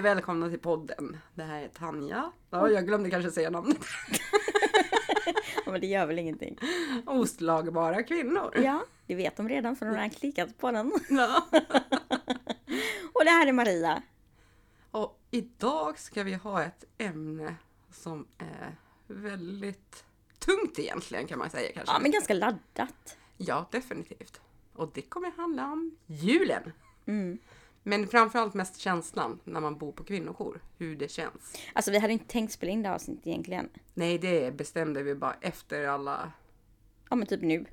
Och välkomna till podden. Det här är Tanja. Ja, jag glömde kanske säga namnet. Ja, men det gör väl ingenting. Ostlagbara kvinnor. Ja, det vet de redan för de har redan klickat på den. Ja. Och det här är Maria. Och idag ska vi ha ett ämne som är väldigt tungt egentligen kan man säga kanske. Ja, men ganska laddat. Ja, definitivt. Och det kommer handla om julen. Mm. Men framförallt mest känslan när man bor på kvinnojour. Hur det känns. Alltså vi hade inte tänkt spela in det här avsnittet egentligen. Nej, det bestämde vi bara efter alla... Ja, men typ nu.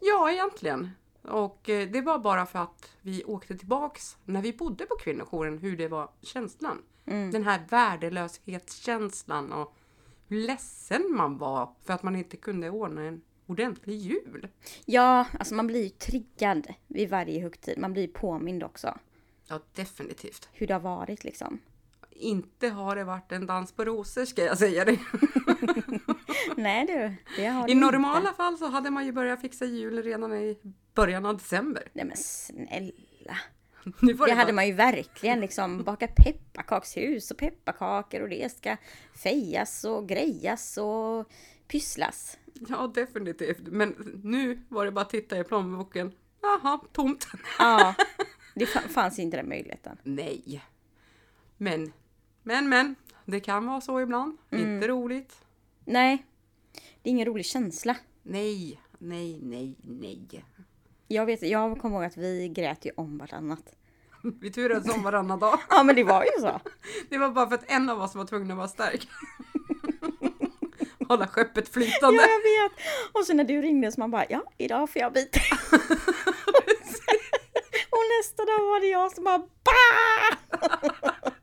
Ja, egentligen. Och eh, det var bara för att vi åkte tillbaks när vi bodde på kvinnojouren, hur det var känslan. Den här värdelöshetskänslan och hur ledsen man var för att man inte kunde ordna en ordentlig jul. Ja, alltså man blir ju triggad vid varje högtid. Man blir ju påmind också. Ja, definitivt. Hur det har varit liksom. Inte har det varit en dans på rosor ska jag säga det. Nej du, det har I det normala inte. fall så hade man ju börjat fixa jul redan i början av december. Nej men snälla. Nu Det det hade man ju verkligen liksom bakat pepparkakshus och pepparkakor och det ska fejas och grejas och pysslas. Ja, definitivt. Men nu var det bara att titta i plånboken. Jaha, tomt. Ja, det fa- fanns inte den möjligheten. Nej. Men, men, men. Det kan vara så ibland. Mm. Inte roligt. Nej, det är ingen rolig känsla. Nej, nej, nej, nej. Jag, vet, jag kommer ihåg att vi grät ju om vartannat. Vi turades om varannan dag. Ja men det var ju så. Det var bara för att en av oss var tvungen att vara stark. Hålla skeppet flytande. Ja jag vet. Och så när du ringde så man bara ja idag får jag bita. Nästa dag var det jag som bara bah!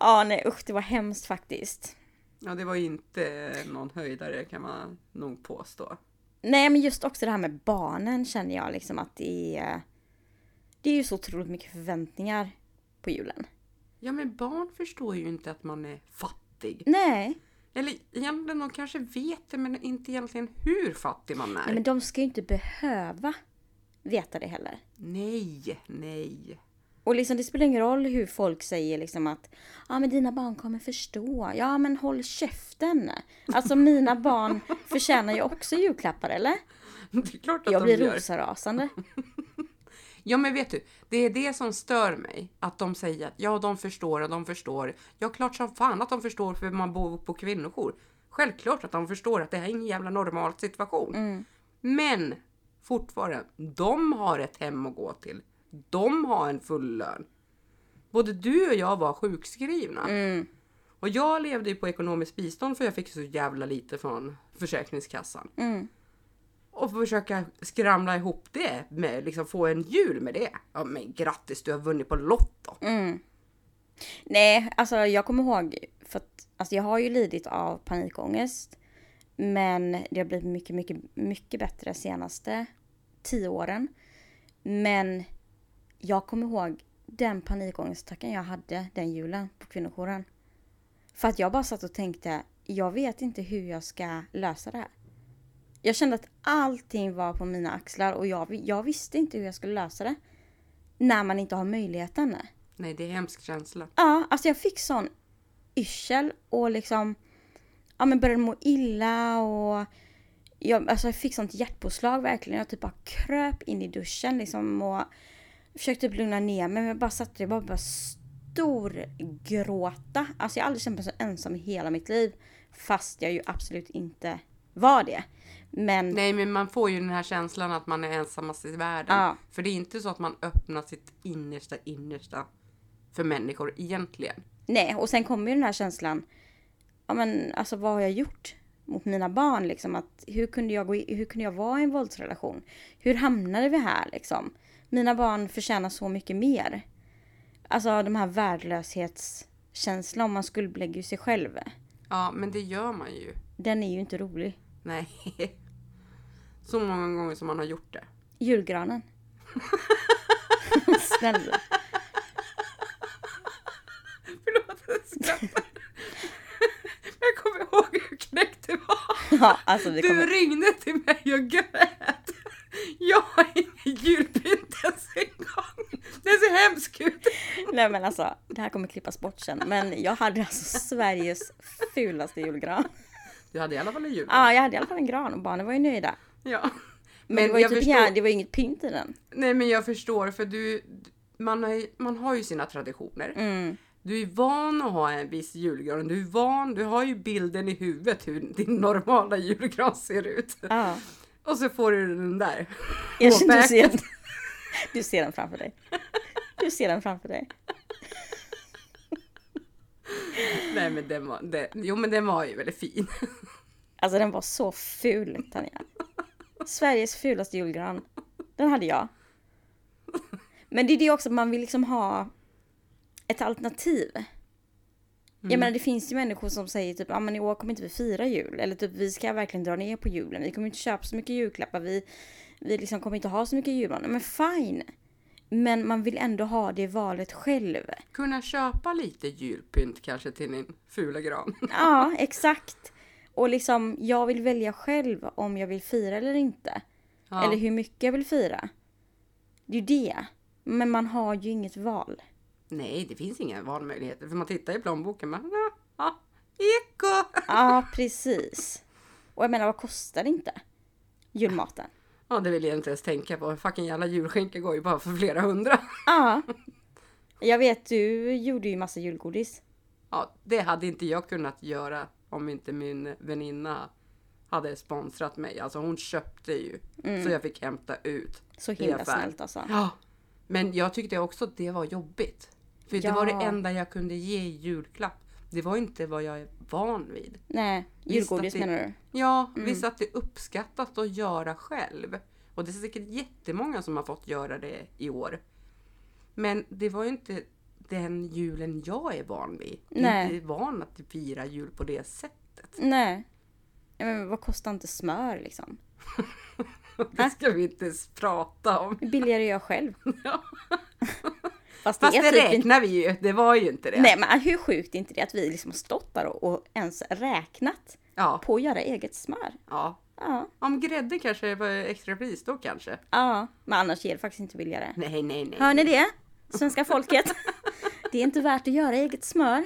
Ja nej usch det var hemskt faktiskt. Ja, det var inte någon höjdare kan man nog påstå. Nej men just också det här med barnen känner jag liksom att det är Det är ju så otroligt mycket förväntningar på julen. Ja, men barn förstår ju inte att man är fattig. Nej, Eller egentligen, de kanske vet det, men inte egentligen hur fattig man är. nej men de ska ju inte behöva veta det heller. Nej, nej. Och liksom det spelar ingen roll hur folk säger liksom att ja men dina barn kommer förstå. Ja men håll käften. Alltså mina barn förtjänar ju också julklappar eller? Det är klart att Jag de blir rosarasande. Ja, men vet du, det är det som stör mig. Att de säger att ja, de förstår och de förstår. Ja, klart som fan att de förstår för man bor på kvinnojour. Självklart att de förstår att det här är ingen jävla normal situation. Men fortfarande, de har ett hem att gå till. De har en full lön. Både du och jag var sjukskrivna. Och jag levde ju på ekonomiskt bistånd för jag fick så jävla lite från Försäkringskassan. Och försöka skramla ihop det med liksom få en jul med det. Ja men grattis du har vunnit på Lotto. Nej, alltså jag kommer ihåg för att alltså jag har ju lidit av panikångest. Men det har blivit mycket, mycket, mycket bättre senaste tio åren. Men jag kommer ihåg den panikångestattacken jag hade den julen på kvinnojouren. För att jag bara satt och tänkte, jag vet inte hur jag ska lösa det här. Jag kände att allting var på mina axlar och jag, jag visste inte hur jag skulle lösa det. När man inte har möjligheten. Nej det är en hemsk känsla. Ja, alltså jag fick sån yrsel och liksom ja men började må illa och jag, alltså jag fick sånt hjärtpåslag verkligen. Jag typ bara kröp in i duschen liksom och försökte typ lugna ner mig men jag bara satt där och bara, bara stor gråta. Alltså jag har aldrig känt mig så ensam i hela mitt liv. Fast jag ju absolut inte var det. Men Nej men man får ju den här känslan att man är ensammast i världen. Ja. För det är inte så att man öppnar sitt innersta innersta för människor egentligen. Nej, och sen kommer ju den här känslan. Ja men alltså vad har jag gjort mot mina barn liksom? Att, hur, kunde jag gå i, hur kunde jag vara i en våldsrelation? Hur hamnade vi här liksom? Mina barn förtjänar så mycket mer. Alltså de här värdelöshetskänslan om man skuldbelägger ju sig själv. Ja men det gör man ju. Den är ju inte rolig. Nej. Så många gånger som man har gjort det. Julgranen. Snälla. Förlåt jag skrattar. Jag kommer ihåg hur knäckt du var. Ja, alltså Du kommer... ringde till mig och grät. Jag har ingen julpynt ens en gång. Det ser hemskt ut. Nej men alltså, det här kommer klippas bort sen. Men jag hade alltså Sveriges fulaste julgran. Du hade i alla fall en jul. Ja, jag hade i alla fall en gran och barnen var ju nöjda. Ja. Men, det var ju typ förstår- det var inget pynt i den. Nej men jag förstår för du, man har, ju- man har ju sina traditioner. Mm. Du är van att ha en viss julgran. Du är van, du har ju bilden i huvudet hur din normala julgran ser ut. Ja. Och så får du den där. Jag du ser, vägen. du ser den framför dig. Du ser den framför dig. Nej men den var, den, jo men den var ju väldigt fin. Alltså den var så ful Tanja. Sveriges fulaste julgran. Den hade jag. Men det är det också, man vill liksom ha ett alternativ. Jag menar det finns ju människor som säger typ, ja men i år kommer inte vi fira jul. Eller typ, vi ska verkligen dra ner på julen. Vi kommer inte köpa så mycket julklappar. Vi, vi liksom kommer inte ha så mycket julmat. Men fine. Men man vill ändå ha det valet själv. Kunna köpa lite julpynt kanske till din fula gran. Ja, exakt. Och liksom, jag vill välja själv om jag vill fira eller inte. Ja. Eller hur mycket jag vill fira. Det är ju det. Men man har ju inget val. Nej, det finns inga valmöjligheter för man tittar i plånboken. Man, ja, ja, eko! Ja, precis. Och jag menar, vad kostar det inte? Julmaten. Ja, det vill jag inte ens tänka på. Fucking jävla julskinka går ju bara för flera hundra. Ja. Jag vet, du gjorde ju massa julgodis. Ja, det hade inte jag kunnat göra om inte min väninna hade sponsrat mig. Alltså hon köpte ju. Så jag fick hämta ut. Så himla snällt alltså. Ja, men jag tyckte också att det var jobbigt. För det var det Ja. enda jag kunde ge i julklapp. Det var inte vad jag är van vid. Nej, julgodis det- menar du? Ja, visst att det är uppskattat att göra själv. Och det är säkert jättemånga som har fått göra det i år. Men det var ju inte den julen jag är van vid. Jag är Nej. inte van att fira jul på det sättet. Nej. Ja, Men vad kostar inte smör liksom? Det ska vi inte ens prata om. Billigare göra själv. Ja. Fast det Fast det typ räknar vi ju. Det var ju inte det. Nej men hur sjukt är inte det att vi liksom har stått där och, och ens räknat Ja, på att göra eget smör? ja. Ja. Om grädde kanske var extra pris då kanske. Ja, men annars är det faktiskt inte billigare. Nej, nej, nej. Hör ni det? Svenska folket? Det är inte värt att göra eget smör.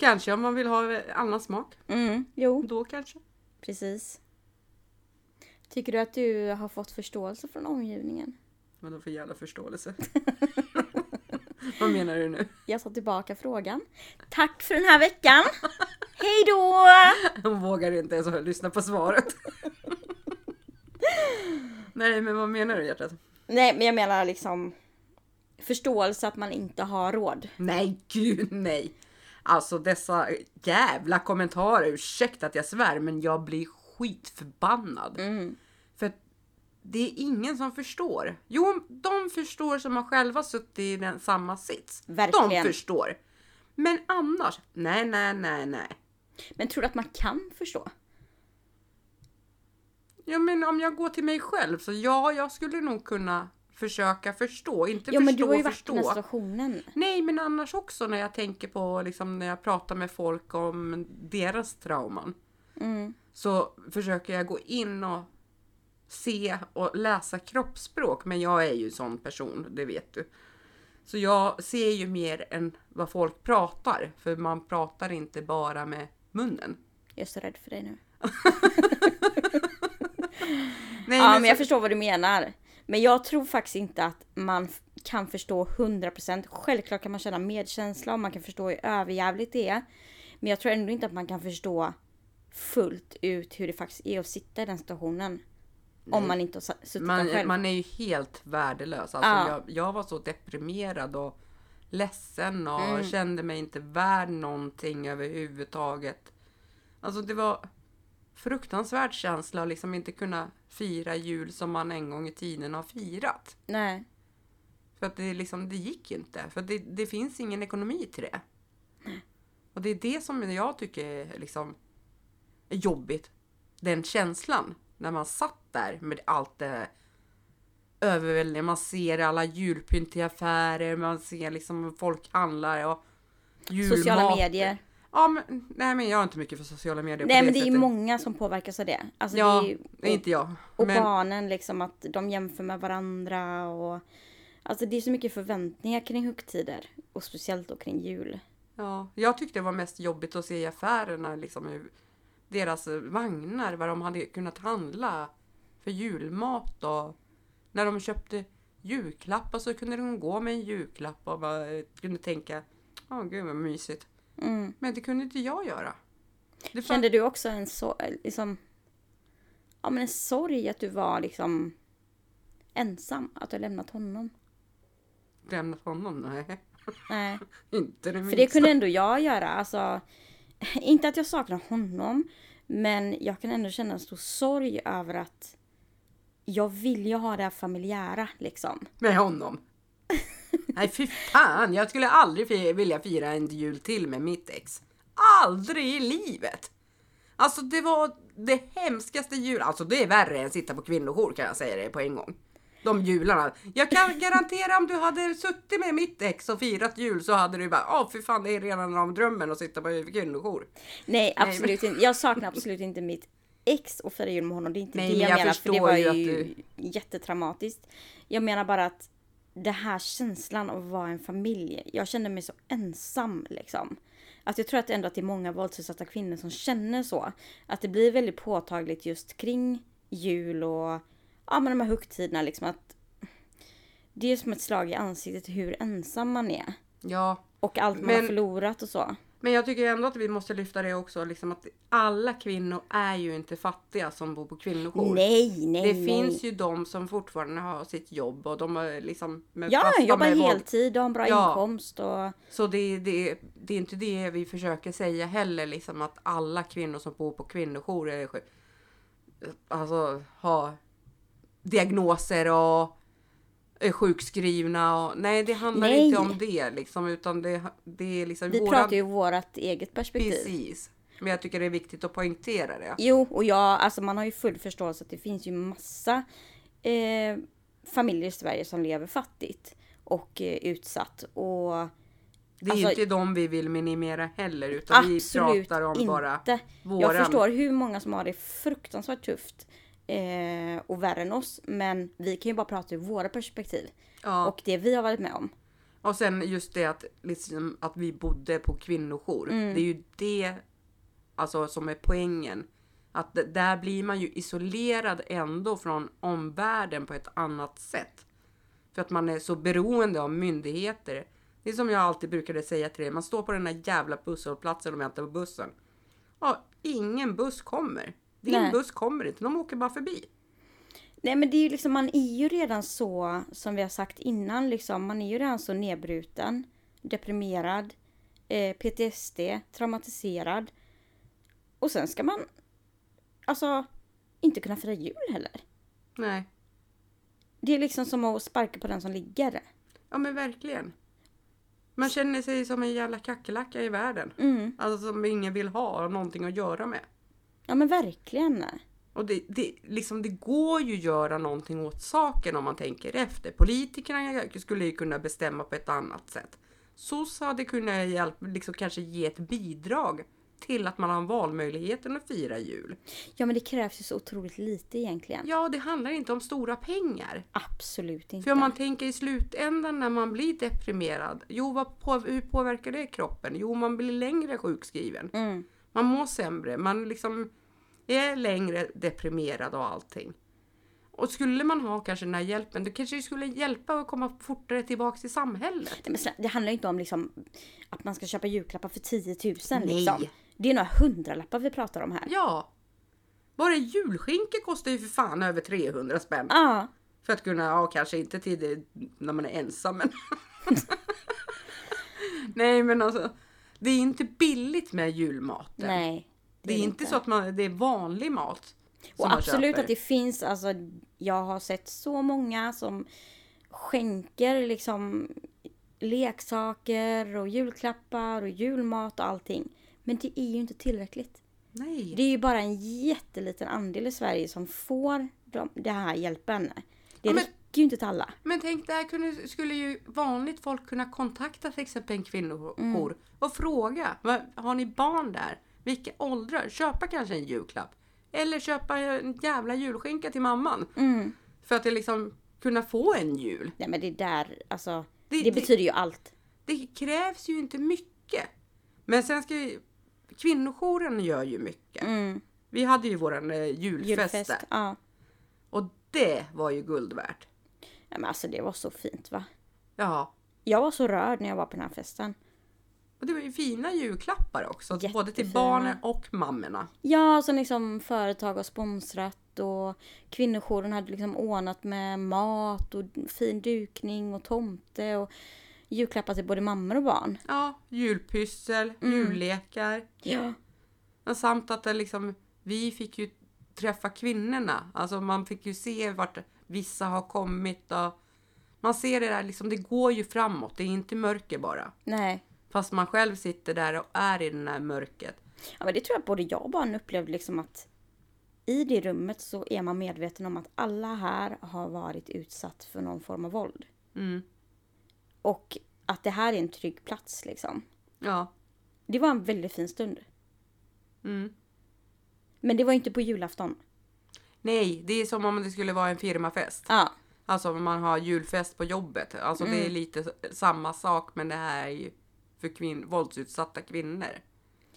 Kanske om man vill ha annan smak. Mm, jo, Då kanske. precis. Tycker du att du har fått förståelse från omgivningen? Vadå för jävla förståelse? Vad menar du nu? Jag tar tillbaka frågan. Tack för den här veckan! Hej då! Hon vågar inte ens lyssna på svaret. Nej, men vad menar du hjärtat? Nej, men jag menar liksom förståelse att man inte har råd. Nej, gud nej. Alltså dessa jävla kommentarer, ursäkta att jag svär, men jag blir skitförbannad. Mm. Det är ingen som förstår. Jo, de förstår som har själva suttit i den samma sits. Verkligen. De förstår. Men annars, nej, nej, nej, nej. Men tror du att man kan förstå? Ja, men om jag går till mig själv så ja, jag skulle nog kunna försöka förstå. Inte men förstå du har ju varit i förstå. den situationen. Nej, men annars också när jag tänker på liksom när jag pratar med folk om deras trauman. Mm. Så försöker jag gå in och se och läsa kroppsspråk. Men jag är ju sån person, det vet du. Så jag ser ju mer än vad folk pratar. För man pratar inte bara med munnen. Jag är så rädd för dig nu. Nej, Ja, men så- jag förstår vad du menar. Men jag tror faktiskt inte att man kan förstå 100%. Självklart kan man känna medkänsla och man kan förstå hur överjävligt det är. Men jag tror ändå inte att man kan förstå fullt ut hur det faktiskt är att sitta i den situationen. Om man inte har suttit man, själv. man är ju helt värdelös. Alltså, Ja. jag, jag var så deprimerad och ledsen och Mm. kände mig inte värd någonting överhuvudtaget. Alltså det var fruktansvärd känsla att liksom inte kunna fira jul som man en gång i tiden har firat. Nej. För att det, liksom, det gick inte. För det, det finns ingen ekonomi till det. Och det är det som jag tycker är liksom är jobbigt. Den känslan. När man satt där med allt det överväldigande. Man ser alla julpynt i affärer. Man ser liksom folk handlar och julmat. Sociala medier. Ja, men, nej, men jag är inte mycket för sociala medier Nej på men det är sättet. många som påverkas av det. Alltså, Ja, det är ju, det är inte jag. och men, barnen liksom att de jämför med varandra och Alltså det är så mycket förväntningar kring högtider. Och speciellt då kring jul. Ja, jag tyckte det var mest jobbigt att se i affärerna liksom hur deras vagnar, vad de hade kunnat handla för julmat och när de köpte julklappar så kunde de gå med en julklapp och bara kunde tänka, åh gud vad mysigt. Mm. Men det kunde inte jag göra. Det Kände du också en så, liksom, ja, men en sorg att du var liksom ensam? Att du lämnat honom? lämnat honom? Nej, Nej. inte det För minsta. det kunde ändå jag göra. Alltså, inte att jag saknar honom, men jag kan ändå känna en stor sorg över att jag vill ju ha det här familjära liksom. Med honom? Nej fy fan, jag skulle aldrig vilja fira en jul till med mitt ex. Aldrig i livet! Alltså det var det hemskaste jul, alltså det är värre än sitta på kvinnojour kan jag säga det på en gång. De jularna. Jag kan garantera om du hade suttit med mitt ex och firat jul så hade du bara, åh fy fan det är redan om drömmen att sitta på kvinnojour. Nej, absolut inte. Jag saknar absolut inte mitt ex och fira jul med honom. Det är inte Nej, det jag, jag menar, för det var ju ju att jättetraumatiskt. Jag menar bara att det här känslan av att vara en familj. Jag kände mig så ensam liksom. Att jag tror att ändå att det är många våldsutsatta kvinnor som känner så. Att det blir väldigt påtagligt just kring jul och ja, men de här högtiderna liksom. Att det är som ett slag i ansiktet hur ensam man är. Ja, Och allt man Men- har förlorat och så. Men jag tycker ändå att vi måste lyfta det också, liksom att alla kvinnor är ju inte fattiga som bor på kvinnojour. Nej, nej, Det nej. finns ju de som fortfarande har sitt jobb och de är liksom med Ja, jobbar med heltid och har en bra Ja. inkomst och... Så det, det, det är inte det vi försöker säga heller, liksom att alla kvinnor som bor på kvinnojour är, alltså, har diagnoser och är sjukskrivna. Och, nej, det handlar Nej. inte om det liksom, utan det, det är liksom Vi våran- pratar ju vårat eget perspektiv. Precis. Men jag tycker det är viktigt att poängtera det. Jo, och jag, alltså man har ju full förståelse att det finns ju massa eh, familjer i Sverige som lever fattigt och eh, utsatt. Och Det är Alltså- inte de vi vill minimera heller, utan vi pratar om inte. bara Jag våran. förstår hur många som har det fruktansvärt tufft eh, och värre än oss. Men vi kan ju bara prata ur våra perspektiv Ja. och det vi har varit med om. Och sen just det att, liksom, att vi bodde på kvinnojour. Mm. Det är ju det alltså, som är poängen. Att där blir man ju isolerad ändå från omvärlden på ett annat sätt. För att man är så beroende av myndigheter. Det är som jag alltid brukade säga till dig. Man står på den där jävla busshållplatsen och väntar på bussen. Ja, ingen buss kommer. Din Nej. buss kommer inte. De åker bara förbi. Nej men det är ju liksom, man är ju redan så, som vi har sagt innan, liksom, man är ju redan så nedbruten, deprimerad, eh, PTSD, traumatiserad. Och sen ska man, alltså, inte kunna fira jul heller. Nej. Det är liksom som att sparka på den som ligger. Ja men verkligen. Man känner sig som en jävla kackerlacka i världen. Mm. Alltså som ingen vill ha någonting att göra med. Ja men verkligen. Och det, det, liksom, det går ju att göra någonting åt saken om man tänker efter. Politikerna skulle ju kunna bestämma på ett annat sätt. SOS hade kunnat hjälp, liksom, kanske ge ett bidrag till att man har valmöjligheten att fira jul. Ja men det krävs ju så otroligt lite egentligen. Ja, det handlar inte om stora pengar. Absolut inte. För om man tänker i slutändan när man blir deprimerad. Jo, vad på, hur påverkar det kroppen? Jo, man blir längre sjukskriven. Mm. Man mår sämre. Man liksom är längre deprimerad och allting. Och skulle man ha kanske den här hjälpen, då kanske det skulle hjälpa att komma fortare tillbaka till samhället. Nej, men det handlar ju inte om liksom, att man ska köpa julklappar för 10 000 Nej. liksom. Det är några hundralappar vi pratar om här. Ja. Bara julskinka kostar ju för fan över 300 spänn. Ja. För att kunna, ja kanske inte till det när man är ensam men. Nej men alltså. Det är inte billigt med julmaten. Nej. Det är inte så att man, det är vanlig mat. Och absolut att det finns, alltså jag har sett så många som skänker liksom leksaker och julklappar och julmat och allting. Men det är ju inte tillräckligt. Nej. Det är ju bara en jätteliten andel i Sverige som får de, den här hjälpen. Det Ja, men- räcker ju inte till alla. Men tänk, där kunde, skulle ju vanligt folk kunna kontakta till exempel en kvinnojour Mm. och fråga. "Vad- Har ni barn där? Vilka åldrar? Köpa kanske en julklapp. Eller köpa en jävla julskinka till mamman. Mm. För att det liksom kunna få en jul. Nej men det där, alltså. Det- Det, det- betyder ju allt. Det krävs ju inte mycket. Men sen ska ju, kvinnojouren gör ju mycket. Mm. Vi hade ju våran eh, julfest, Julfest. där. Ja. Och det var ju guld värt. Ja. Men alltså det var så fint va. Ja. Jag var så rörd när jag var på den här festen. Och det var ju fina julklappar också. Både till Jättefina. barnen och mammorna. Ja, som liksom företag har sponsrat och kvinnojouren hade liksom ordnat med mat och fin dukning och tomte och julklappar till både mammor och barn. Ja, julpyssel, jullekar. Ja. Och samt att det liksom, vi fick ju träffa kvinnorna. Alltså man fick ju se vart vissa har kommit. Och man ser det där, liksom, det går ju framåt. Det är inte mörker bara. Nej. Fast man själv sitter där och är i den här mörkret. Ja, men det tror jag både jag och barnen upplevde liksom att i det rummet så är man medveten om att alla här har varit utsatt för någon form av våld. Mm. Och att det här är en trygg plats liksom. Ja. Det var en väldigt fin stund. Mm. Men det var inte på julafton. Nej, det är som om det skulle vara en firmafest. Ja, Alltså om man har julfest på jobbet. Alltså det är lite samma sak men det här är ju för kvin- våldsutsatta kvinnor.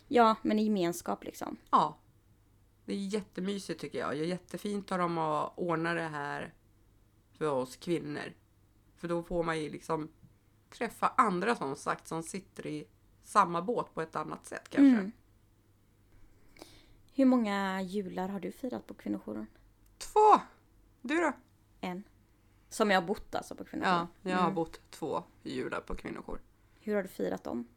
ja men i gemenskap liksom. Ja. Det är jättemysigt tycker jag. Det är jättefint av dem att ordna det här för oss kvinnor. För då får man ju liksom träffa andra som sagt som sitter i samma båt på ett annat sätt kanske. Mm. Hur många jular har du firat på kvinnojouren? Två! Du då? En. Som jag har bott alltså på kvinnojouren. Ja, jag har bott två jular på kvinnojour. Hur har du firat dem?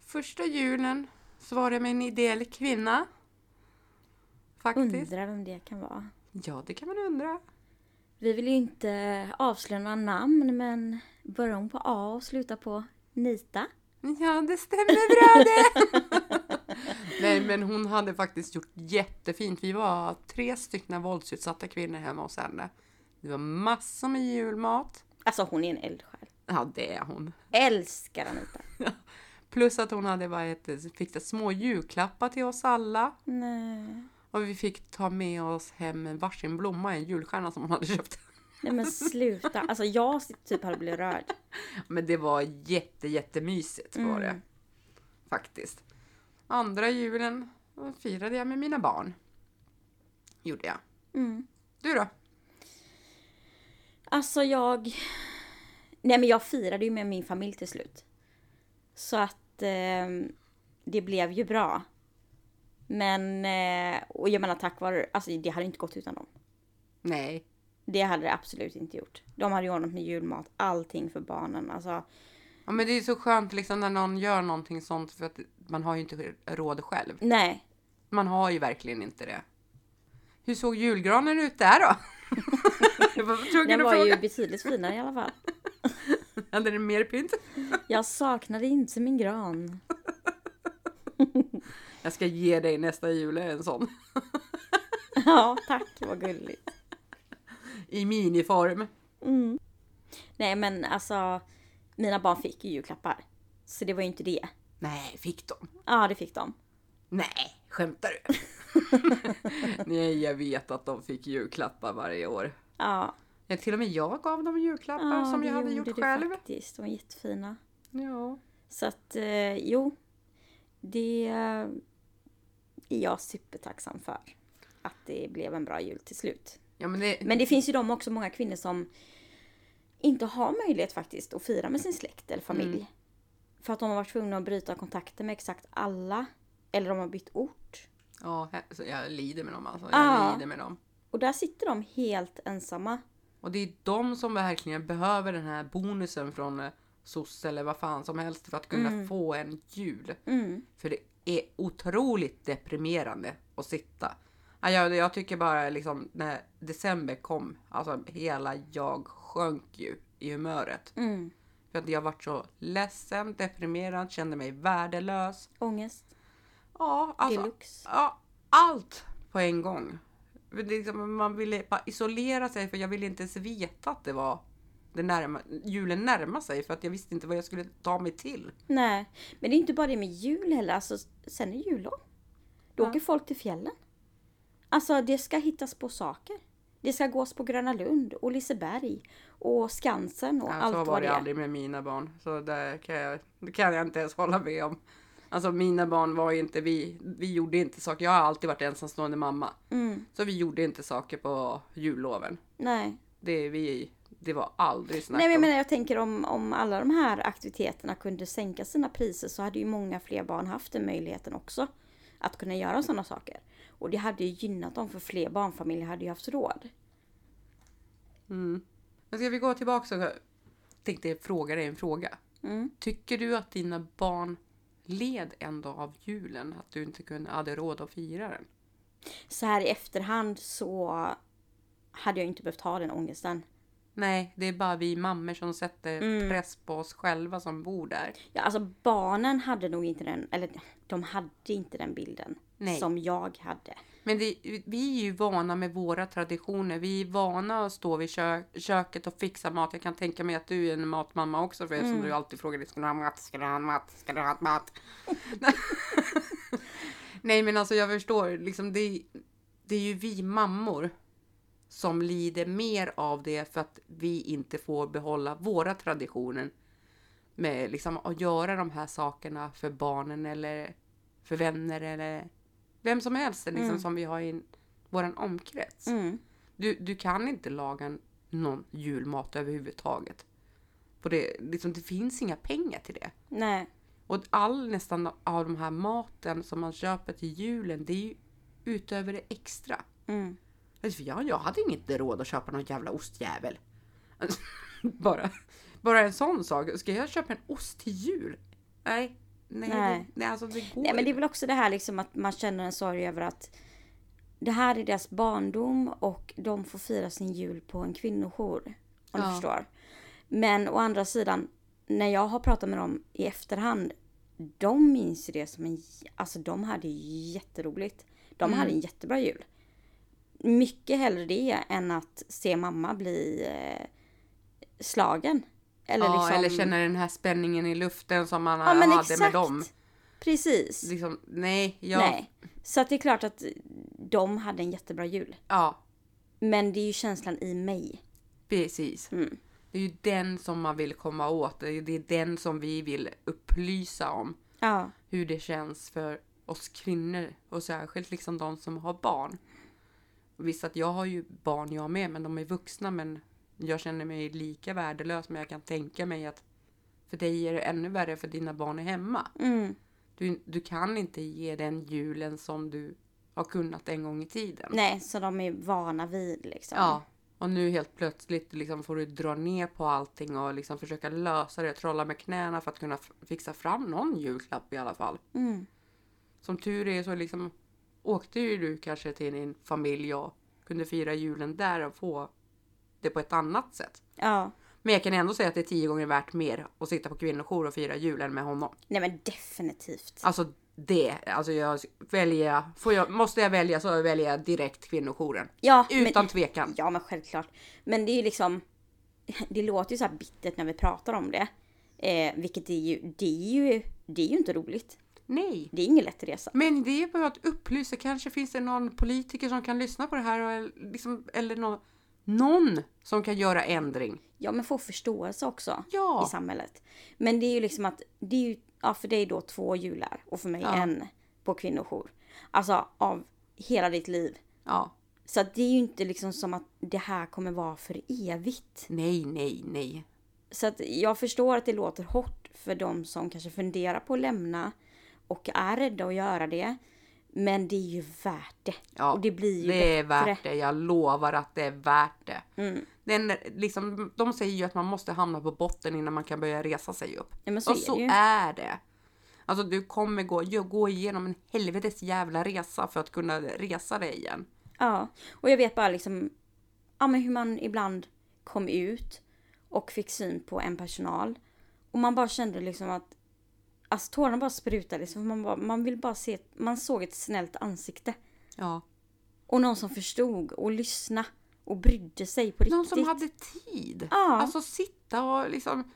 Första julen så var det med en ideell kvinna. Faktiskt. Undrar vem det kan vara. Ja, det kan man undra. Vi vill ju inte avslöja några namn men börjar hon på A och slutar på Nita? Ja, det stämmer bra det! Men hon hade faktiskt gjort jättefint. Vi var tre stycken våldsutsatta kvinnor hemma hos henne. Det var massor med julmat. Alltså hon är en eldsjäl. Ja, det är hon. Älskar Anita. Plus att hon hade det, fixat små julklappar till oss alla. Nej. Och vi fick ta med oss hem varsin blomma, en julstjärna som hon hade köpt. Nej men sluta. Alltså jag typ hade blivit rörd. Men det var jätte, jättemysigt var det. Faktiskt. Andra julen firade jag med mina barn. Gjorde jag. Mm. Du då? Alltså jag... Nej men jag firade ju med min familj till slut. Så att eh, det blev ju bra. Men, eh, och jag menar tack vare, alltså det hade inte gått utan dem. Nej. Det hade det absolut inte gjort. De hade ju ordnat med julmat, allting för barnen. Alltså, Ja, men det är så skönt liksom när någon gör någonting sånt för att man har ju inte råd själv. nej. Man har ju verkligen inte det. Hur såg julgranen ut där då? jag var Den var ju betydligt finare i alla fall. Hade den mer pynt? Jag saknade inte min gran. Jag ska ge dig nästa jul en sån. Ja, tack. Vad gulligt. I miniform. Mm. Nej men alltså, mina barn fick ju julklappar. Så det var ju inte det. Nej, fick de? Ja, det fick de. Nej, skämtar du? Nej, jag vet att de fick julklappar varje år. Ja, Ja, till och med jag gav dem julklappar ja som det jag hade gjorde gjort själv. faktiskt. De var jättefina. Ja. Så att, eh, jo. Det är jag supertacksam för. Att det blev en bra jul till slut. ja, men det... Men det finns ju de också, många kvinnor som inte har möjlighet faktiskt att fira med sin släkt eller familj. Mm. För att de har varit tvungna att bryta kontakten med exakt alla. Eller de har bytt ort. Ja, så jag lider med dem alltså. Jag Ja. lider med dem. Och där sitter de helt ensamma. Och det är de som verkligen behöver den här bonusen från eh, SOS eller vad fan som helst för att kunna få en jul. Mm. För det är otroligt deprimerande att sitta. Ja, Jag, jag tycker bara liksom när december kom, alltså hela jag sjönk ju i humöret. Mm. För att jag varit så ledsen, deprimerad, kände mig värdelös. Ångest. Ja, alltså, Deluxe. ja, allt på en gång. Liksom, man ville bara isolera sig för jag ville inte ens veta att det var det närma, julen närma sig för att jag visste inte vad jag skulle ta mig till. Nej, men det är inte bara det med jul heller. Alltså, sen är jullov. Då Ja. åker folk till fjällen. Alltså det ska hittas på saker. Det ska gås på Gröna Lund och Liseberg och Skansen och Ja, allt så var vad det det är. aldrig med mina barn. Så det kan jag, det kan jag inte ens hålla med om. Alltså mina barn var ju inte, vi, vi gjorde inte saker. Jag har alltid varit ensamstående mamma. Mm, Så vi gjorde inte saker på julloven. nej. Det, vi, det var aldrig snack Nej men jag menar jag tänker om, om alla de här aktiviteterna kunde sänka sina priser så hade ju många fler barn haft den möjligheten också. Att kunna göra sådana saker. Och det hade ju gynnat dem för fler barnfamiljer hade ju haft råd. Mm. Men ska vi gå tillbaka och tänkte fråga dig en fråga. Mm. Tycker du att dina barn led ändå av julen? Att du inte kunde, hade råd att fira den? Så här i efterhand så hade jag inte behövt ha den ångesten. Nej, det är bara vi mammor som sätter Mm. press på oss själva som bor där. Ja, alltså barnen hade nog inte den, eller de hade inte den bilden Nej. som jag hade. Men det, vi är ju vana med våra traditioner. Vi är vana att stå vid kö, köket och fixa mat. Jag kan tänka mig att du är en matmamma också. För eftersom du alltid frågar dig, ska du ha mat? Ska du ha mat? Ska du ha mat? Nej men alltså jag förstår. Liksom det, det är ju vi mammor som lider mer av det för att vi inte får behålla våra traditioner. Med liksom att göra de här sakerna för barnen eller för vänner eller vem som helst liksom, Mm. som vi har i vår omkrets. Mm. Du, du kan inte laga någon julmat överhuvudtaget. På det, liksom, det finns inga pengar till det. Nej. Och all nästan av de här maten som man köper till julen, det är ju utöver det extra. Mm. Alltså, för jag, jag hade inte råd att köpa någon jävla ostjävel. Alltså, bara, bara en sån sak. Ska jag köpa en ost till jul? Nej. Nej, Nej. Det, nej alltså det går Nej men det är väl också det här liksom att man känner en sorg över att det här är deras barndom och de får fira sin jul på en kvinnojour. Om du Ja. förstår. Men å andra sidan, när jag har pratat med dem i efterhand, de minns ju det som en... Alltså de hade ju jätteroligt. De Mm. hade en jättebra jul. Mycket hellre det än att se mamma bli eh, slagen. Eller ja, liksom... eller känna den här spänningen i luften som man Ja hade exakt! med dem. Precis. Liksom, nej, jag, Nej. Så att det är klart att de hade en jättebra jul. Ja, Men det är ju känslan i mig. precis. Mm. Det är ju den som man vill komma åt. Det är, det är den som vi vill upplysa om. Ja. Hur det känns för oss kvinnor och särskilt liksom de som har barn. Visst att jag har ju barn jag med, men de är vuxna. Men jag känner mig lika värdelös. Men jag kan tänka mig att för dig är det ännu värre för dina barn är hemma. Mm. Du, du kan inte ge den julen som du har kunnat en gång i tiden. Nej, så de är vana vid liksom. Ja, och nu helt plötsligt liksom får du dra ner på allting och liksom försöka lösa det, trolla med knäna för att kunna fixa fram någon julklapp i alla fall. Mm. Som tur är så liksom åkte ju du kanske till din familj och kunde fira julen där och få det på ett annat sätt. Ja. Men jag kan ändå säga att det är tio gånger värt mer att sitta på kvinnojour och fira julen med honom. Nej men definitivt. Alltså det, alltså jag väljer, får jag, måste jag välja så väljer jag direkt kvinnojouren. Ja, Utan men, tvekan. ja men självklart. Men det är ju liksom, det låter ju så här bittert när vi pratar om det. Eh, vilket är ju, det är ju, det är ju inte roligt. Nej. Det är ingen lätt resa. Men det är bara att upplysa. Kanske finns det någon politiker som kan lyssna på det här. Och liksom, eller någon, någon som kan göra ändring. Ja men få förståelse också Ja. i samhället. Men det är ju liksom att, det är ju, ja för dig då två jular och för mig Ja. en på kvinnojour. Alltså av hela ditt liv. Ja. Så det är ju inte liksom som att det här kommer vara för evigt. Nej, nej, nej. Så att jag förstår att det låter hårt för de som kanske funderar på att lämna och är rädda att göra det. Men det är ju värt det. Ja, och det blir ju det är bättre. värt det. Jag lovar att det är värt det. Mm. Den, liksom, de säger ju att man måste hamna på botten innan man kan börja resa sig upp. Ja, men så och är så det är det. Alltså du kommer gå, gå igenom en helvetes jävla resa för att kunna resa dig igen. Ja, och jag vet bara liksom ja, men hur man ibland kom ut och fick syn på en personal. Och man bara kände liksom att alltså tårarna bara sprutade liksom. Man, bara, man vill bara se, man såg ett snällt ansikte. Ja. Och någon som förstod och lyssna och brydde sig på riktigt. Någon som hade tid. Ja. Alltså sitta och liksom...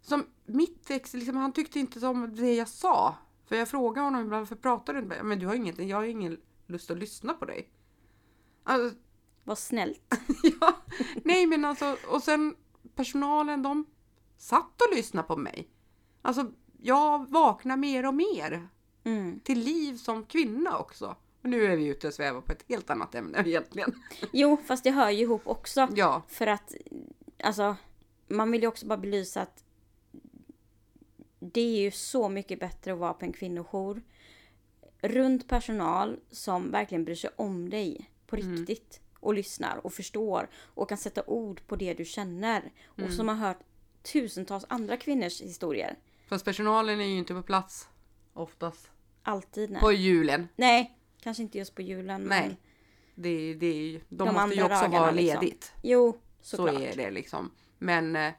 Som mitt ex, liksom, han tyckte inte om det jag sa. För jag frågade honom ibland, varför pratar du inte? Men du har inget, jag har ingen lust att lyssna på dig. Alltså, Vad snällt. ja, nej men alltså, och sen personalen de satt och lyssnade på mig. Alltså, jag vaknar mer och mer Mm. till liv som kvinna också. Och nu är vi ute och svävar på ett helt annat ämne egentligen. Jo, fast det hör ju ihop också. Ja, För att, alltså, man vill ju också bara belysa att det är ju så mycket bättre att vara på en kvinnojour. Runt personal som verkligen bryr sig om dig på riktigt. Och lyssnar och förstår och kan sätta ord på det du känner. Och som har hört tusentals andra kvinnors historier. Fast personalen är ju inte på plats oftast. Alltid nej. På julen. Nej, kanske inte just på julen. Nej. Men, Det, det, är ju- de, De måste ju också vara liksom. ledigt. jo, Så såklart. är det liksom. Men, eh,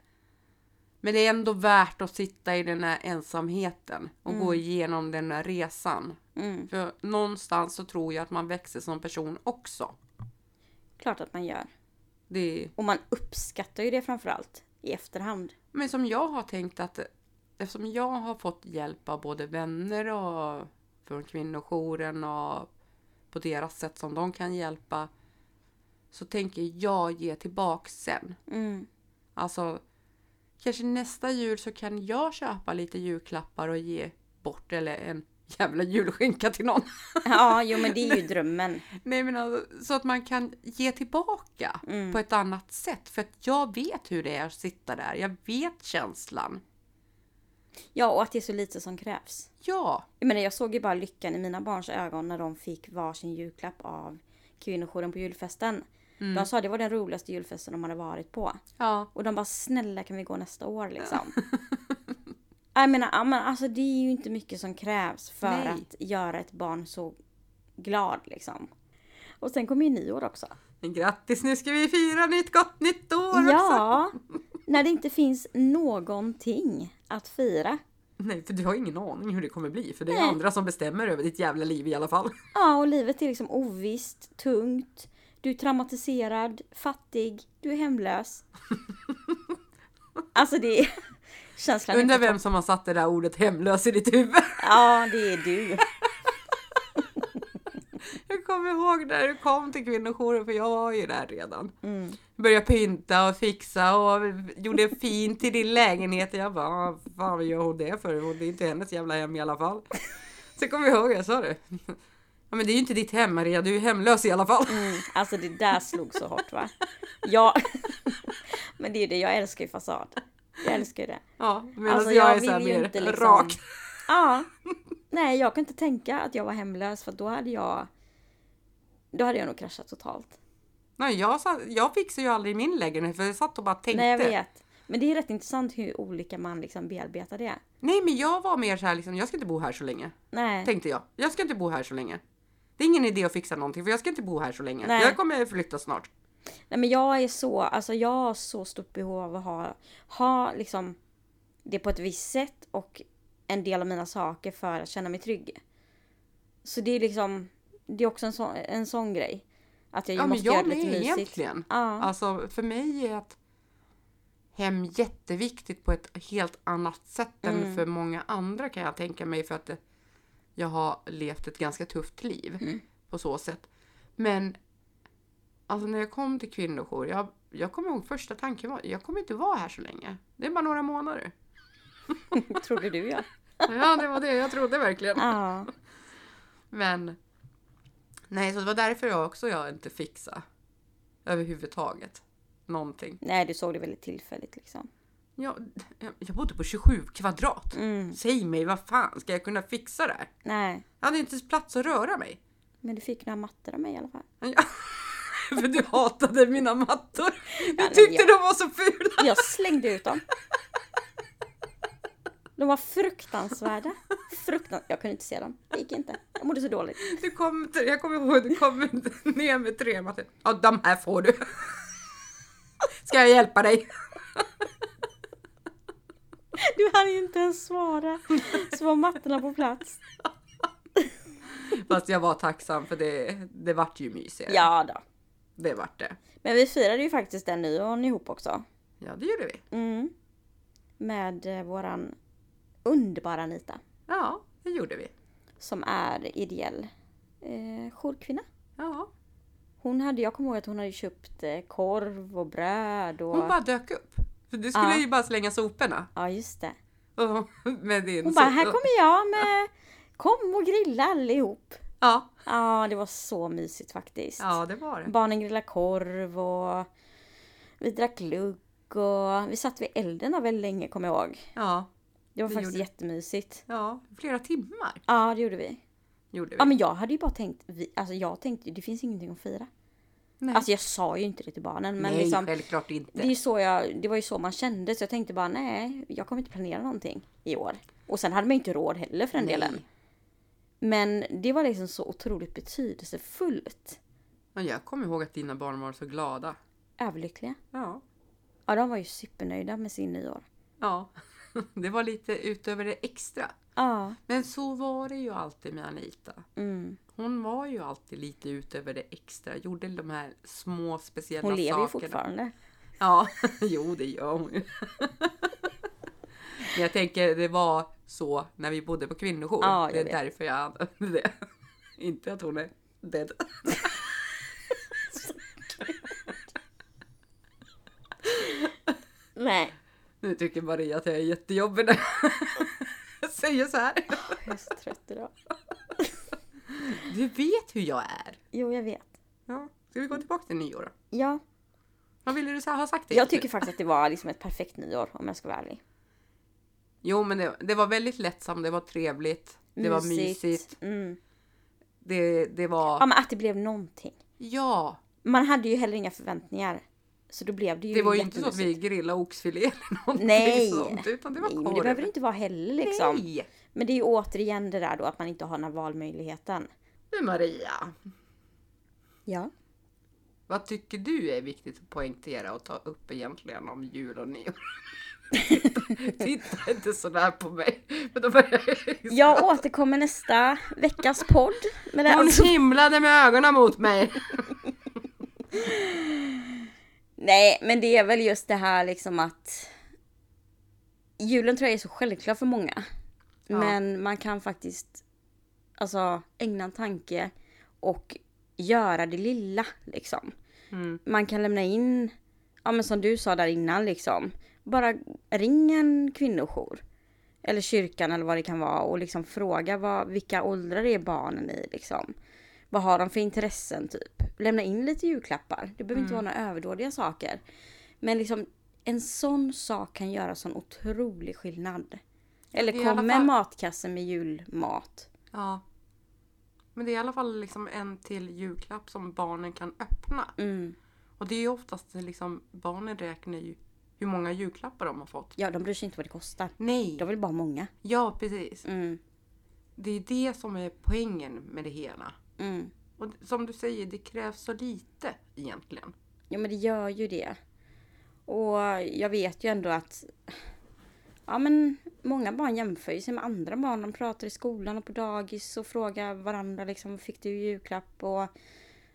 men det är ändå värt att sitta i den här ensamheten och gå igenom den här resan. Mm, För någonstans så tror jag att man växer som person också. klart att man gör. Det, Och man uppskattar ju det framförallt i efterhand. men som jag har tänkt att eftersom jag har fått hjälp av både vänner och från kvinnojouren och på deras sätt som de kan hjälpa så tänker jag ge tillbaks sen. Mm. Alltså, kanske nästa jul så kan jag köpa lite julklappar och ge bort eller en jävla julskinka till någon. Ja, jo men det är ju drömmen. Nej men alltså, så att man kan ge tillbaka på ett annat sätt. För att jag vet hur det är att sitta där. Jag vet känslan. Ja, och att det är så lite som krävs. Ja, Jag menar, jag såg ju bara lyckan i mina barns ögon när de fick varsin julklapp av kvinnojouren på julfesten. De sa det var den roligaste julfesten de hade varit på. ja, Och de bara snälla kan vi gå nästa år liksom. Jag menar, ja, men alltså det är ju inte mycket som krävs för Nej. att göra ett barn så glad liksom. Och sen kommer ju nyår också. men grattis nu ska vi fira nytt gott nytt år också. När det inte finns någonting att fira. Nej, för du har ingen aning hur det kommer bli. För det är Nej. andra som bestämmer över ditt jävla liv i alla fall. Ja, och livet är liksom ovisst, tungt. Du är traumatiserad, fattig, du är hemlös. Alltså det är... Känslan Undrar vem som har satt det där ordet hemlös i ditt huvud. Ja, det är du. Jag kommer ihåg när du kom till kvinnojouren, för jag var ju där redan. Mm. Började pynta och fixa och gjorde fint i din lägenhet. Jag bara, vad fan gör hon det för? Det är inte hennes jävla hem i alla fall. Så kommer jag ihåg, jag sa det. Ja men det är ju inte ditt hem Maria, du är hemlös i alla fall. Mm, alltså det där slog så hårt va? Ja. Men det är ju det, jag älskar ju fasad. Jag älskar ju det. Ja, medan Alltså, jag, jag är så här mer inte liksom- rak. Ja. Nej, jag kan inte tänka att jag var hemlös för då hade jag... Då hade jag nog kraschat totalt. Nej, jag, sa, jag fixade ju aldrig min lägenhet för jag satt och bara tänkte. Nej, jag vet. Men det är rätt intressant hur olika man liksom bearbetar det. Nej men jag var mer så här liksom, jag ska inte bo här så länge. Nej. Tänkte jag. Jag ska inte bo här så länge. Det är ingen idé att fixa någonting för jag ska inte bo här så länge. Nej. Jag kommer flytta snart. Nej men jag är så, alltså jag har så stort behov av att ha, ha liksom det på ett visst sätt och en del av mina saker för att känna mig trygg. Så det är liksom, det är också en sån, en sån grej. Att jag Ja måste göra jag det lite mysigt. egentligen. Ja. Alltså för mig är ett hem jätteviktigt på ett helt annat sätt än Mm. för många andra kan jag tänka mig för att jag har levt ett ganska tufft liv Mm. på så sätt. Men alltså när jag kom till kvinnojour, jag, jag kommer ihåg första tanken var jag kommer inte vara här så länge. Det är bara några månader. Trodde du ja. Ja, det var det jag trodde verkligen. Ja. Men nej, så det var därför jag också jag inte fixade överhuvudtaget någonting. Nej du såg det väldigt tillfälligt liksom. Jag, jag bodde på 27 kvadrat. Mm. Säg mig, vad fan ska jag kunna fixa det här? Nej. Jag hade inte ens plats att röra mig. Men du fick några mattor av mig i alla fall. Ja, För du hatade mina mattor. Du men tyckte jag- de var så fula. Jag slängde ut dem. De var fruktansvärda. Fruktan... Jag kunde inte se dem. Det gick inte. Jag mådde så dåligt. Du kom, jag kommer ihåg, du kom ner med tre mattor. Ja, de här får du. Ska jag hjälpa dig? Du hann ju inte ens svara. Så var mattorna på plats. Fast jag var tacksam för det, det vart ju mysigare. Ja då. Det vart det. Men vi firade ju faktiskt den nyåren ihop också. Ja, det gjorde vi. Mm. Med eh, våran underbara Anita. Ja, det gjorde vi. Som är ideell eh, jourkvinna. Ja, Hon hade, jag kommer ihåg att hon hade köpt eh, korv och bröd och... Hon bara dök upp. För du skulle Ja. ju bara slänga soporna. Ja just det. Med din Hon bara, här kommer jag med... Kom och grilla allihop. Ja, Ja, det var så mysigt faktiskt. ja det var det. Barnen grillade korv och vi drack glugg och vi satt vid elden väldigt länge kommer jag ihåg. Ja, Det var Det faktiskt gjorde- jättemysigt. ja, flera timmar Ja, det gjorde vi. gjorde vi. Ja, men jag hade ju bara tänkt, vi, alltså jag tänkte det finns ingenting att fira. Nej, Alltså jag sa ju inte det till barnen men Nej liksom självklart inte. det, är så jag, det var ju så man kände så jag tänkte bara nej, jag kommer inte planera någonting i år. Och sen hade man ju inte råd heller för den Nej. delen. Men det var liksom så otroligt betydelsefullt. Men jag kommer ihåg att dina barn var så glada. Överlyckliga. Ja. Ja, de var ju supernöjda med sin nyår. Ja, det var lite utöver det extra. Ja. Men så var det ju alltid med Anita. Mm. Hon var ju alltid lite utöver det extra. Gjorde de här små speciella Hon lever sakerna. ju fortfarande. Ja, jo det gör hon ju. Men jag tänker det var så när vi bodde på kvinnojour. Ja, det är vet. därför jag använde det. Inte att hon är dead. Nej. Nu tycker Maria att jag är jättejobbig när jag säger så här. Jag är så trött idag. Du vet hur jag är. Jo, jag vet. Ja. Ska vi gå tillbaka till nyår då? Ja, Vad ville du ha sagt? jag egentligen? tycker faktiskt att det var liksom ett perfekt nyår om jag ska vara ärlig. Jo men det, det var väldigt lättsamt, det var trevligt, det var mysigt. Mm. Det, det var... Ja, men att det blev någonting. Ja! Man hade ju heller inga förväntningar. Så då blev det ju Det var ju inte så att vi grillade oxfilé eller någonting Nej. sånt. Utan det var Nej, men det behöver det inte vara heller liksom. Nej! Men det är ju återigen det där då att man inte har den här valmöjligheten. Du Maria, Ja. vad tycker du är viktigt att poängtera och ta upp egentligen om jul och nyår? Titta inte sådär på mig. Jag återkommer nästa veckas podd. Är Hon alltså... himlade med ögonen mot mig. Nej, men det är väl just det här liksom att julen tror jag är så självklar för många. Ja. Men man kan faktiskt alltså ägna en tanke och göra det lilla liksom. Mm. Man kan lämna in, ja men som du sa där innan liksom, bara ring en kvinnojour. Eller kyrkan eller vad det kan vara och liksom fråga vad, vilka åldrar är barnen i liksom. Vad har de för intressen typ? Lämna in lite julklappar. Det behöver inte vara några överdådiga saker. Men liksom en sån sak kan göra sån otrolig skillnad. Eller kom med fall- matkasse med julmat. Ja. Men det är i alla fall liksom en till julklapp som barnen kan öppna. Mm. Och det är ju oftast liksom, barnen räknar ju hur många julklappar de har fått. Ja, de bryr sig inte vad det kostar. Nej! De vill bara många. Ja, precis. Mm. Det är det som är poängen med det hela. Mm. Och som du säger, det krävs så lite egentligen. Ja men det gör ju det. Och jag vet ju ändå att Ja men många barn jämför ju sig med andra barn. De pratar i skolan och på dagis och frågar varandra liksom fick du julklapp och,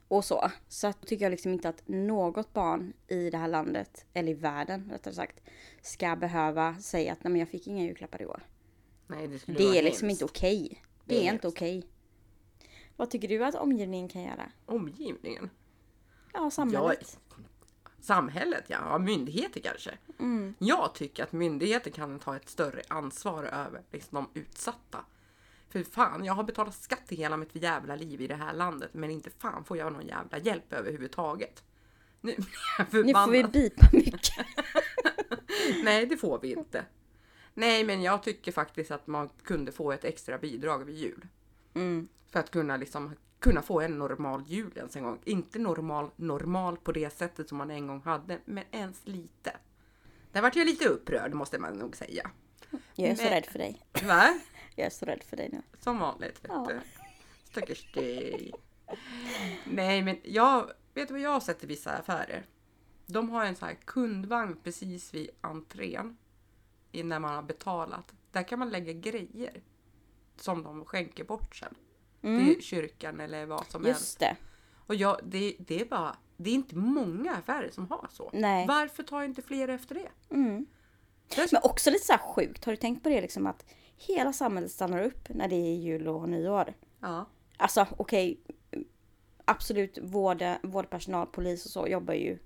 och så. Så tycker jag liksom inte att något barn i det här landet, eller i världen rättare sagt, ska behöva säga att nej men jag fick inga julklappar i år. Nej, det skulle Det är liksom inte okej. Det, Det är är inte okej. Vad tycker du att omgivningen kan göra? Omgivningen. Ja, samhället. Samhället, ja. Myndigheter kanske. Mm. Jag tycker att myndigheter kan ta ett större ansvar över liksom, de utsatta. För fan, jag har betalat skatt i hela mitt jävla liv i det här landet, men inte fan får jag någon jävla hjälp överhuvudtaget. Nu blir jag Nu får vi förbannad. bipa mycket. Nej, det får vi inte. Nej, men jag tycker faktiskt att man kunde få ett extra bidrag vid jul. Mm. För att kunna liksom kunna få en normal jul ens en gång. Inte normal, normal på det sättet som man en gång hade, men ens lite. Där vart jag lite upprörd måste man nog säga. Jag är så Men- rädd för dig. Va? Jag är så rädd för dig nu. Som vanligt. Vet Ja. du. Stackars dig. Nej, men jag vet du vad jag har sett i vissa affärer? De har en så här kundvagn precis vid entrén. Innan man har betalat. Där kan man lägga grejer. Som de skänker bort sen. Till kyrkan eller vad som helst. Mm. Just det. Och jag, det, det är bara, det är inte många affärer som har så. Nej. Varför tar inte fler efter det? Mm. Det så- Men också lite så här sjukt. Har du tänkt på det liksom att hela samhället stannar upp när det är jul och nyår? Ja. Alltså okej. absolut vård, vårdpersonal, polis och så jobbar ju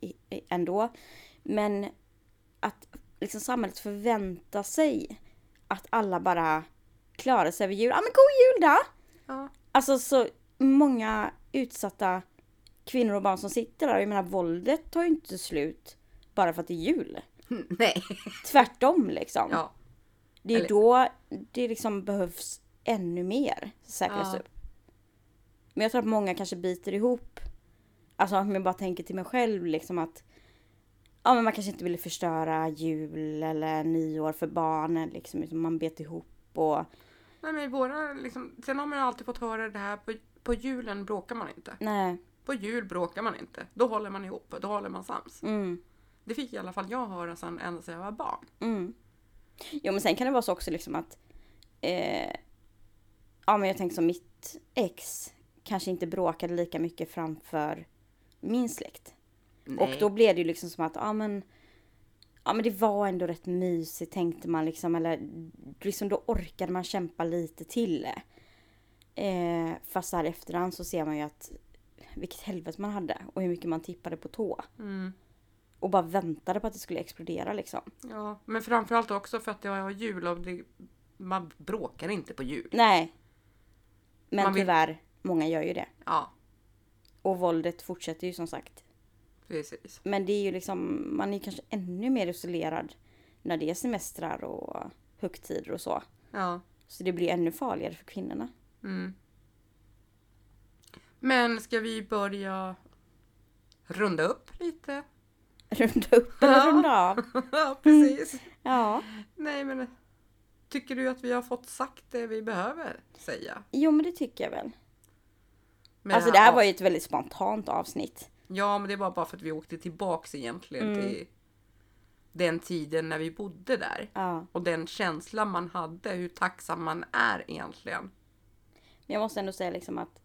i, ändå. Men att liksom samhället förväntar sig att alla bara klarar sig över jul. Ja men god jul då! Ja. Alltså så många utsatta kvinnor och barn som sitter där. Jag menar våldet tar ju inte slut bara för att det är jul. Nej. Tvärtom liksom. Ja. det är eller- då det liksom behövs ännu mer säkras Ja. upp. Men jag tror att många kanske biter ihop. Alltså om jag bara tänker till mig själv liksom att Ja men man kanske inte ville förstöra jul eller nyår för barnen liksom. Utan man bet ihop och Nej men våra, liksom, sen har man ju alltid fått höra det här, på, på julen bråkar man inte. nej. På jul bråkar man inte. Då håller man ihop, då håller man sams. Mm. Det fick i alla fall jag höra sen ända sedan jag var barn. Mm. Jo men sen kan det vara så också liksom att eh, Ja men jag tänker som mitt ex kanske inte bråkade lika mycket framför min släkt. Och då blev det ju liksom som att ja men Ja men det var ändå rätt mysigt tänkte man liksom eller liksom då orkade man kämpa lite till. Eh, fast så här efterhand så ser man ju att vilket helvete man hade och hur mycket man tippade på tå. Mm. Och bara väntade på att det skulle explodera liksom. Ja, men framförallt också för att det var jul och det, man bråkar inte på jul. Nej. Men Man vill- tyvärr, många gör ju det. Ja, Och våldet fortsätter ju som sagt. Precis. Men det är ju liksom, man är kanske ännu mer isolerad när det är semestrar och högtider och så. Ja. Så det blir ännu farligare för kvinnorna. Mm. Men ska vi börja runda upp lite? Runda upp eller Ja. runda av. ja, precis. Ja. Nej, men tycker du att vi har fått sagt det vi behöver säga? Jo men det tycker jag väl. Med Alltså det här var ju ett väldigt spontant avsnitt. Ja, men det var bara för att vi åkte tillbaks egentligen Mm. till den tiden när vi bodde där. Ja. Och den känslan man hade, hur tacksam man är egentligen. Men jag måste ändå säga liksom att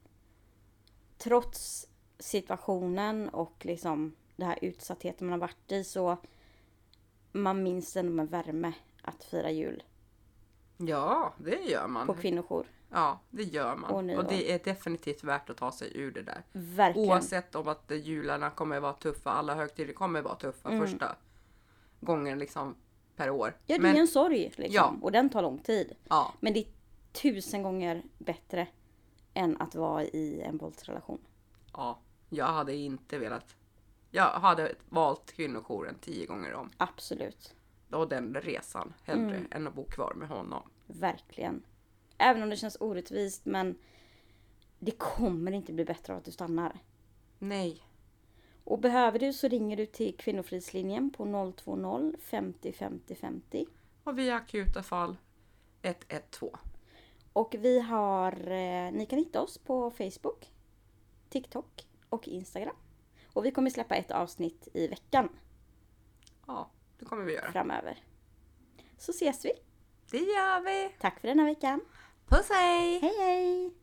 trots situationen och liksom den här utsattheten man har varit i så man minns ändå med värme att fira jul Ja, det gör man. på kvinnojour. Ja, det gör man. Och Och, det är definitivt värt att ta sig ur det där. Verkligen. Oavsett om att jularna kommer vara tuffa, alla högtider kommer vara tuffa Mm. första gången liksom per år. Ja, det är Men, ju en sorg liksom. Ja. Och den tar lång tid. ja, Men det är tusen gånger bättre än att vara i en våldsrelation. ja, jag hade inte velat. Jag hade valt kvinnojouren tio gånger om. Absolut. Och den resan hellre Mm. än att bo kvar med honom. Verkligen. Även om det känns orättvist men det kommer inte bli bättre av att du stannar. Nej, Och behöver du så ringer du till Kvinnofridslinjen på 020 50 50 50. och vid akuta fall 112. Och vi har, eh, ni kan hitta oss på Facebook, TikTok och Instagram. Och vi kommer släppa ett avsnitt i veckan Ja, det kommer vi göra. framöver. Så ses vi. Det gör vi! Tack för denna veckan. Puss hej! Hej hej!